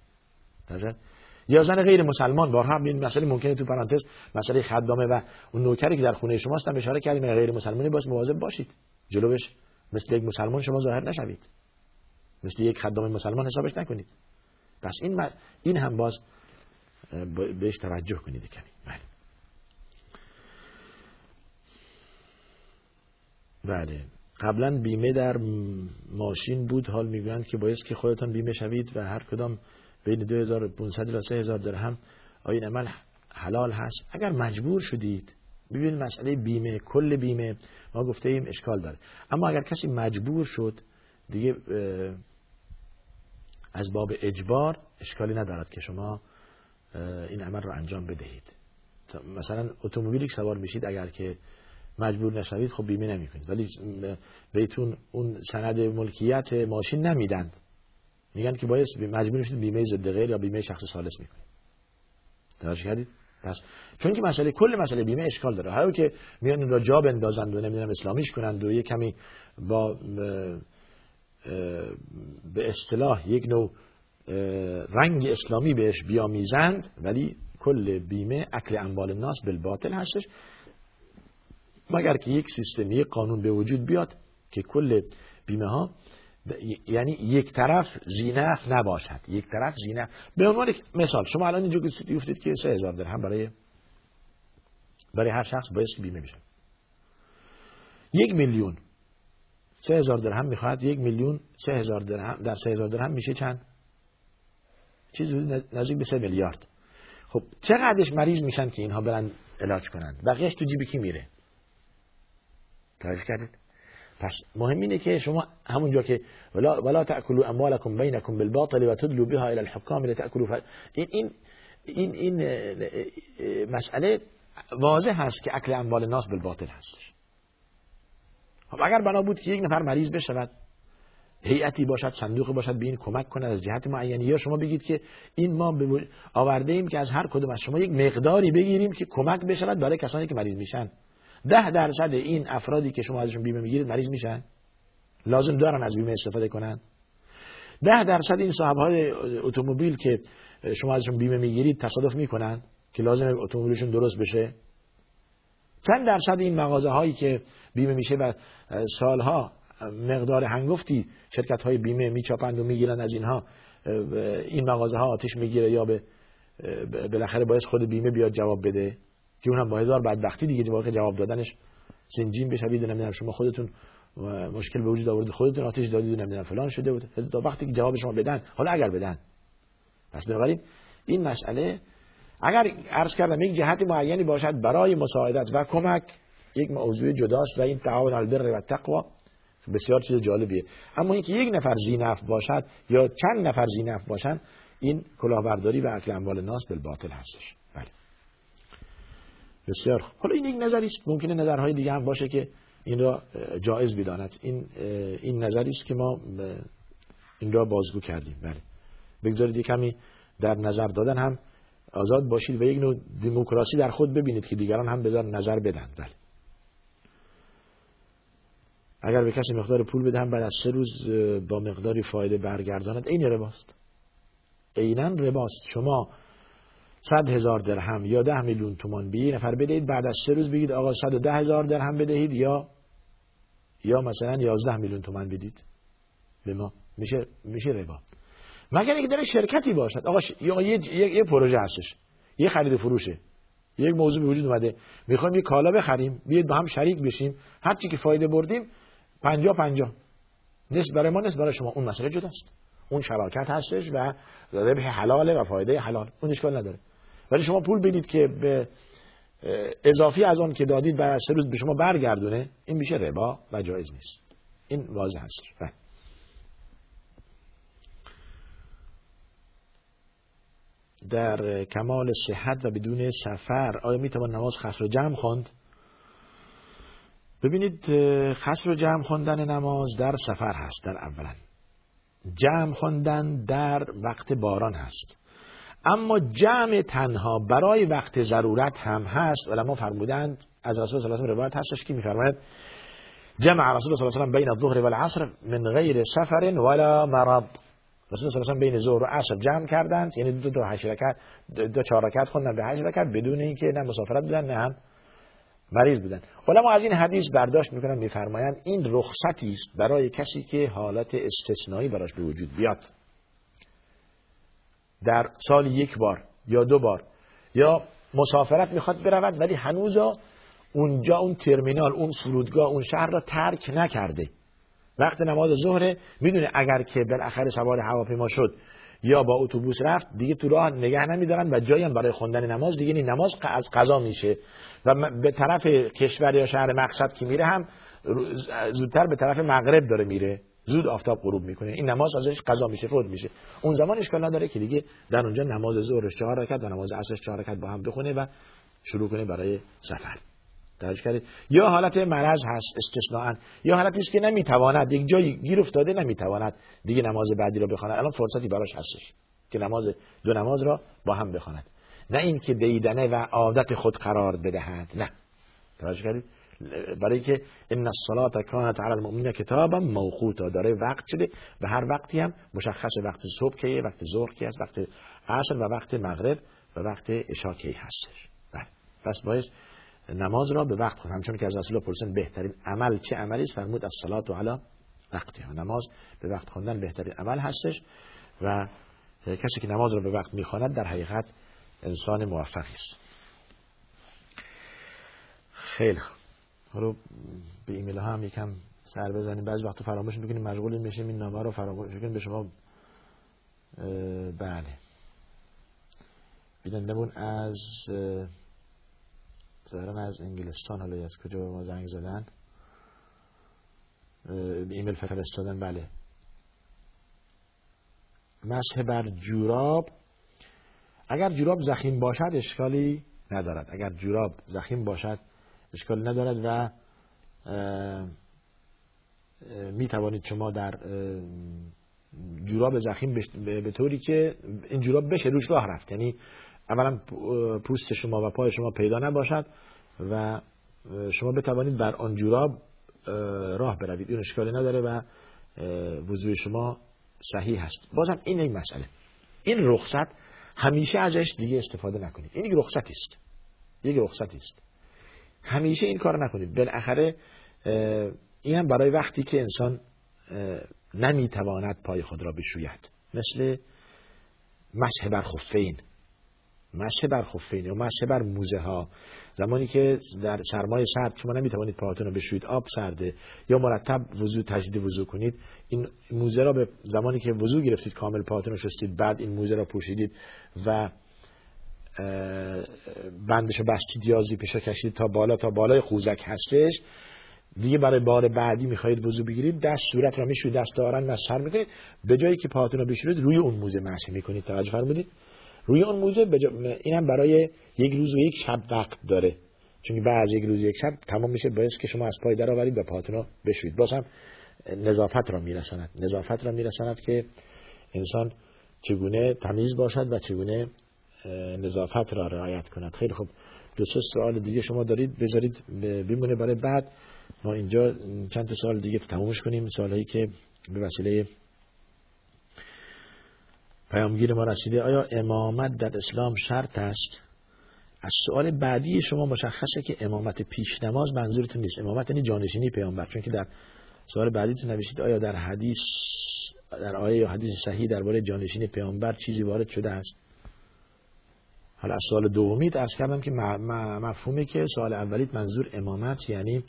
یا زن غیر مسلمان بارها این مسئله ممکنه تو پرانتز مسئله خدامه و اون نوکری که در خونه شماست هم اشاره کردیم غیر مسلمانی باز مواظب باشید. جلوش مثل یک مسلمان شما ظاهر نشوید. مثل یک خدام مسلمان حسابش نکنید. پس این این هم باز بهش توجه کنید کمی. بله. بله. قبلا بیمه در ماشین بود. حال می‌گویند که باید که خودتان بیمه شوید و هر کدام بین 2500 تا 3000 درهم. آیا این عمل حلال هست. اگر مجبور شدید ببینید مسئله بیمه کل بیمه ما گفته ایم اشکال داره. اما اگر کسی مجبور شد دیگه از باب اجبار اشکالی ندارد که شما این عمل رو انجام بدهید. مثلا اتومبیلی سوار میشید اگر که مجبور نشوید خب بیمه نمی کنید ولی بهتون اون سند ملکیت ماشین نمیدند. میگن که باید مجبور میشید بیمه ضد غیر یا بیمه شخص سالس می‌کنید توجه کردید؟ پس چون که مسئله کل مسئله بیمه اشکال داره. هر که میان اون را جا بندازند و نمی‌دونم اسلامیش کنند و یه کمی با به اصطلاح یک نوع رنگ اسلامی بهش بیامیزند ولی کل بیمه اکل اموال الناس بالباطل هستش. مگر که یک سیستم یک قانون به وجود بیاد که کل بیمه ها یعنی یک طرف زینف نباشد یک طرف زینف به عنوان مثال شما الان اینجا گفتید که سه هزار درهم برای برای هر شخص باید بیمه میشه. یک میلیون. سه هزار درهم می‌خواهد یک میلیون سه هزار درهم در سه هزار درهم میشه چند؟ چیزی نزدیک به سه میلیارد. خب چقدرش مریض میشن که اینها برن علاج کنند بقیهش تو جیب کی میره؟ توجه کردید؟ پس مهم اینه که شما همونجا که ولا ولا تاكلوا اموالكم بينكم بالباطل وتدلوا بها الى الحكام لتاكلوا ف... این این این این مسئله واضح هست که اکل اموال ناس بالباطل هستش. خب اگر بنا بود که یک نفر مریض بشود هیئتی باشد صندوق باشد به این کمک کند از جهت معینی یا شما بگید که این ما آورده ایم که از هر کدوم از شما یک مقداری بگیریم که کمک بشود برای کسانی که مریض میشن. ده درصد این افرادی که شما ازشون بیمه می‌گیرید مریض میشن؟ لازم دارن از بیمه استفاده کنن؟ ده درصد این صاحب های اتومبیل که شما ازشون بیمه می‌گیرید تصادف می‌کنن که لازم اتومبیلشون درست بشه؟ چند درصد این مغازه هایی که بیمه میشه و سالها مقدار هنگفتی شرکت های بیمه میچاپند و می‌گیرن از اینها این مغازه ها آتش می‌گیره یا به بالاخره باید خود بیمه بیاد جواب بده؟ که اونم با هزار بدبختی دیگه واقع جواب دادنش سنجین بشوید نمی‌دونم شما خودتون مشکل به وجود آورد خودتون آتش دادید نمی‌دونم فلان شده بود. تا وقتی که جواب شما بدن حالا اگر بدن. پس بنابراین این مسئله اگر عرض کردم یک جهت معینی باشد برای مساعدت و کمک یک موضوع جداست و این تعاون البر و تقوا بسیار چیز جالبیه. اما اینکه یک نفر زینف باشد یا چند نفر زینف باشن این کلاهبرداری و اکل اموال ناس باطل هستش. بسیار حالا این یک نظری است. ممکنه نظرهای دیگه هم باشه که این را جایز بداند. این این نظری است که ما این را بازگو کردیم. بله. بگذارید کمی در نظر دادن هم آزاد باشید و یک نوع دموکراسی در خود ببینید که دیگران هم بذار نظر بدن. بله. اگر به کسی مقدار پول بدهم بعد از سه روز با مقداری فایده برگرداند. این رباست. عینا رباست. شما صد هزار درهم یا ده میلیون تومان. به نفر بدهید بعد از سه روز بگید آقا صد و ده هزار درهم بدهید یا یا مثلا یازده میلیون تومان بدید. به ما. میشه میشه ربا. مگر اینکه در شرکتی باشد. آقا ش... یا یه, یه... یه پروژه هستش. یه خرید فروشه. یک موضوع به وجود اومده. می‌خوایم یه کالا بخریم. بیاید با هم شریک بشیم. هر چی که فایده بردیم پنجا پنجا نصف برای ما نصف برای شما. اون مسئله جداست. اون شراکت هستش و ربح حلاله و فایده حلال. اون اشکال نداره. ولی شما پول بدید که به اضافی از آن که دادید بعد سه روز به شما برگردونه این میشه ربا و جایز نیست. این واضح هست بله. در کمال صحت و بدون سفر آیا می‌توان نماز خصر و جمع خواند؟ ببینید خصر و جمع خواندن نماز در سفر هست در اولا. جمع خواندن در وقت باران هست. اما جمع تنها برای وقت ضرورت هم هست. علما فرمودند از رسول صلی الله علیه و روایت هستش. که میفرماید؟ جمع رسول صلی الله علیه و بین الظهر والعصر من غیر سفر ولا مرض. رسول صلی الله علیه و بین ظهر و عصر جمع کردند. یعنی دو تا هشت رکعت دو چهار رکعت خوندن به هشت رکعت بدون اینکه نه مسافرت بودن نه هم مریض بودن. علما از این حدیث برداشت می‌کنن میفرمایند این رخصتی است برای کسی که حالت استثنایی براش به وجود بیاد. در سال یک بار یا دو بار یا مسافرت می‌خواد برود ولی هنوز اونجا اون ترمینال اون فرودگاه اون شهر را ترک نکرده. وقت نماز ظهر می‌دونه اگر که بالاخره سوار هواپیما شد یا با اتوبوس رفت دیگه تو راه نگه نمیدارن و جایی هم برای خوندن نماز دیگه این نماز از قضا میشه و به طرف کشور یا شهر مقصد که میره هم زودتر به طرف مغرب داره میره. زود آفتاب غروب می‌کنه. این نماز ازش قضا میشه فوت میشه. اون زمان اشکال نداره که دیگه در اونجا نماز ظهرش چهار رکعت و نماز عصرش چهار رکعت با هم بخونه و شروع کنه برای سفر. توجه کردید. یا حالت مرض هست استثناء یا حالتی است که نمی‌تواند یک جایی گیر افتاده نمی‌تواند دیگه نماز بعدی رو بخواند. الان فرصتی براش هستش که نماز دو نماز را با هم بخواند. نه این که دیدنه و عادت خود قرار بدهد نه. توجه کردید. برای که ان الصلاه کانت علی المؤمنین کتابا موقوتا. داره وقت شده و هر وقتی هم مشخص وقت صبح کیه وقت ظهر کی است وقت عصر و وقت مغرب و وقت عشاء کی هستش بله. پس باید نماز را به وقت خود. همچون که از رسول پرسن بهترین عمل چه عملی است فرمود از صلات و علا وقتی نماز به وقت خواندن بهترین عمل هستش و کسی که نماز را به وقت می‌خواند در حقیقت انسان موفقی است. خیلی حالا به ایمیل ها هم یکم سر بزنیم. بعضی وقت فراموش می‌کنیم مشغول میشیم این نامه رو فراموش می‌کنیم به شما بله. بینندمون از ظاهرا از انگلستان. حالا از کجا به ما زنگ زدن؟ ایمیل فرستادن. بله. مسح بر جوراب. اگر جوراب زخیم باشد اشکالی ندارد. اگر جوراب زخیم باشد اشکالی ندارد و می توانید شما در جوراب زخیم به طوری که این جوراب بشه روش راه رفت. یعنی اولا پوست شما و پای شما پیدا نباشد و شما بتوانید بر آن جوراب راه بروید. این اشکالی نداره و وضوع شما صحیح هست بازم این این مسئله. این رخصت همیشه ازش دیگه استفاده نکنید. این یک رخصتی است. یک رخصتی است. همیشه این کار نکنید. بالاخره این هم برای وقتی که انسان نمی‌تواند پای خود را بشوید. مثل مسح بر خفین. مسح بر خفین یا مسح بر موزه ها زمانی که در سرمای سرد شما نمی‌توانید پاهاتون رو بشوید آب سرده یا مرتب وضو تجدید وضو کنید این موزه را به زمانی که وضو گرفتید کامل پاهاتون رو شستید بعد این موزه را پوشیدید و بندش رو بستید یا زیپش کشید تا بالا تا بالای خوزک هستش. دیگه برای بار بعدی می‌خواهید وضو بگیرید. دست صورت را می‌شوید دست دارن مسحر می‌کنید. به جایی که پاهاتون رو بشورید روی اون موزه مسح می‌کنید. توجه فرمودید؟ روی اون موزه بجا... اینم برای یک روز و یک شب وقت داره. چون بعد یک روز یک شب تمام میشه. باعث که شما از پای در آورید و پاهاتون رو بشوید بازم نظافت را میرساند. نظافت را میرساند که انسان چگونه تمیز باشد و چگونه نظافت را رعایت کند. خیلی خوب. دو سه سوال دیگه شما دارید بذارید بمونه برای بعد. ما اینجا چند سال دیگه تمومش کنیم. سالهایی که به وسیله پیامگیر ما رسیده. آیا امامت در اسلام شرط است؟ از سوال بعدی شما مشخصه که امامت پیش نماز منظورتون نیست. امامت یعنی جانشینی پیامبر. چون که در سوال بعدیتون نوشید آیا در حدیث در آیه یا حدیث صحیح درباره جانشینی پیامبر چیزی وارد شده است؟ حالا از سوال دومیت ارز کردم که مفهومه که سوال اولیت منظور امامت یعنی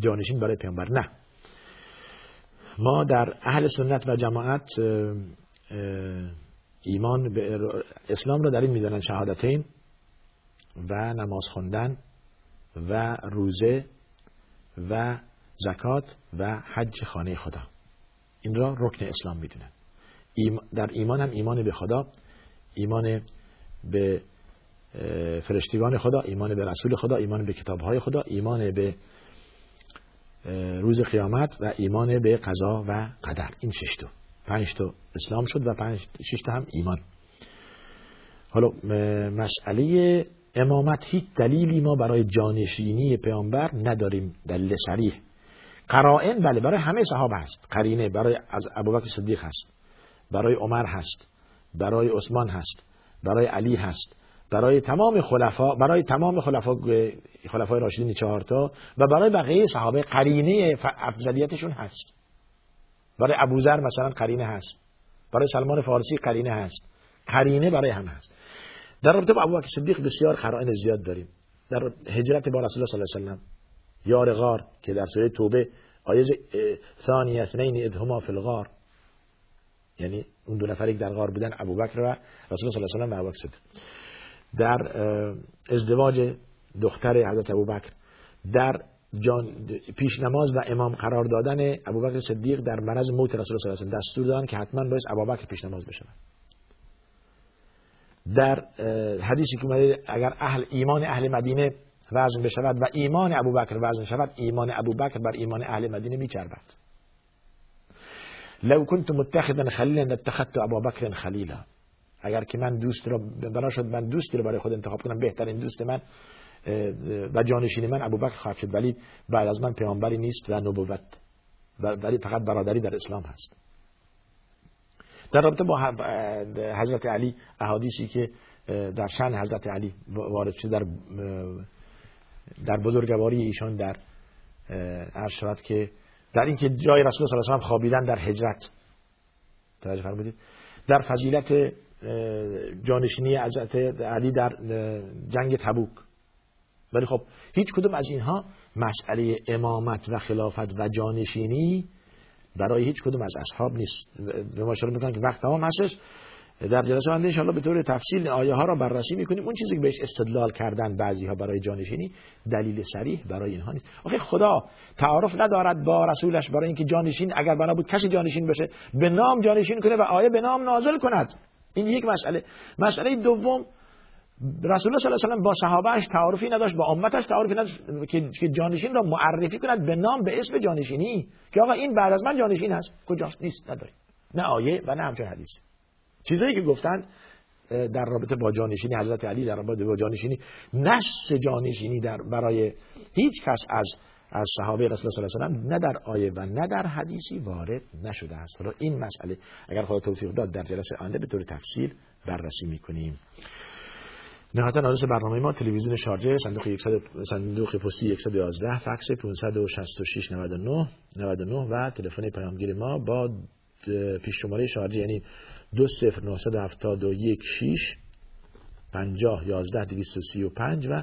جانشین برای پیامبر. نه. ما در اهل سنت و جماعت ایمان به اسلام رو در این می‌دانن شهادتین و نماز خوندن و روزه و زکات و حج خانه خدا. این را رکن اسلام می‌دونن. در ایمان هم ایمان به خدا ایمان به فرشتگان خدا ایمان به رسول خدا ایمان به کتابهای خدا ایمان به روز قیامت و ایمان به قضا و قدر. این شش پنج تا اسلام شد و پنج شش تا هم ایمان. حالا مسئله امامت هیچ دلیلی ما برای جانشینی پیامبر نداریم. دلیل صریح. قرائن بله برای همه صحابه هست. قرینه برای از ابوبکر صدیق هست. برای عمر هست. برای عثمان هست. برای علی هست. برای تمام خلفا برای تمام خلفا خلفای راشدین چهارتا و برای بقیه صحابه قرینه افضلیتشون هست. برای ابوذر مثلا قرینه هست. برای سلمان فارسی قرینه هست. قرینه برای هم هست. در رابطه با ابوبکر صدیق بسیار قرائن زیاد داریم. در هجرت با رسول الله صلی الله علیه و یار غار که در سوره توبه آیه ثانی اثنین ادهما فی الغار. یعنی اون دو نفری که در غار بودن ابوبکر و رسول صلی الله علیه و صدیق در ازدواج دختر حضرت ابوبکر در جان پیش نماز و امام قرار دادن ابوبکر صدیق در مرض موت رسول صلی الله علیه و دستور دادن که حتما باید ابوبکر پیش نماز بشه. در حدیثی که اومده اگر اهل ایمان اهل مدینه وزن بشود و ایمان ابوبکر وزن شود ایمان ابوبکر بر ایمان اهل مدینه میچربد. لو كنت متخذا خلیلا لاتخذت ابوبکر خلیلا اگر که من دوست رو بنا شد من دوستی رو برای خود انتخاب کنم بهترین دوست من و جانشین من ابوبکر خواهد شد. ولی بعد از من پیامبری نیست و نبوت ولی فقط برادری در اسلام هست. در رابطه با حضرت علی احادیثی که در شن حضرت علی وارد شده در در بزرگواری ایشان در عرض شود که در اینکه جای رسول صلی الله علیه و خوابیدن در هجرت. توجه فرمودید. در فضیلت جانشینی حضرت علی در جنگ تبوک. ولی خب هیچ کدوم از اینها مسئله امامت و خلافت و جانشینی برای هیچ کدوم از اصحاب نیست. به ما اشاره می‌کنن که وقت تمام هستش. در جلسه آینده انشاءالله به طور تفصیل آیه ها را بررسی می‌کنیم. اون چیزی که بهش استدلال کردن بعضی ها برای جانشینی دلیل سریح برای اینها نیست. آخه خدا تعارف ندارد با رسولش برای اینکه جانشین اگر بنا بود کسی جانشین بشه به نام جانشین کنه و آیه به نام نازل کند. این یک مسئله. مسئله دوم رسول الله صلی الله علیه و با صحابهش تعارفی نداشت با امتش تعارفی نداشت که جانشین را معرفی کند به نام به اسم جانشینی. که آقا این بعد از من جانشین هست. کجاست؟ نیست نداری نه آیه و نه همچنین حدیث. چیزایی که گفتند در رابطه با جانشینی حضرت علی در رابطه با جانشینی نص جانشینی در برای هیچ کس از از صحابه رسول الله صلی الله علیه و نه در آیه و نه در حدیثی وارد نشده است. حالا این مسئله اگر خدا توفیق داد در جلسه آینده به طور تفصیل بررسی می‌کنیم. نهایتا آدرس برنامه ما تلویزیون شارجه صندوق 100 صندوق پستی 111 فکس 566 99 99 و تلفن پیامگیر ما با پیش شماره شارجه یعنی 20971 6 50 11 235 و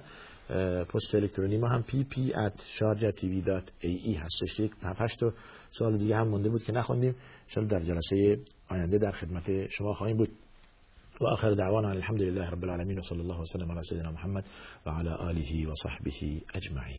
پست الکترونی ما هم pp at شارجه تیوی دات ای ای هستش. یک هشت سوال دیگه هم مونده بود که نخوندیم. شاید در جلسه آینده در خدمت شما خواهیم بود. و آخر دعوانا الحمد لله رب العالمين وصلى الله وسلم على سيدنا محمد وعلى آله وصحبه أجمعين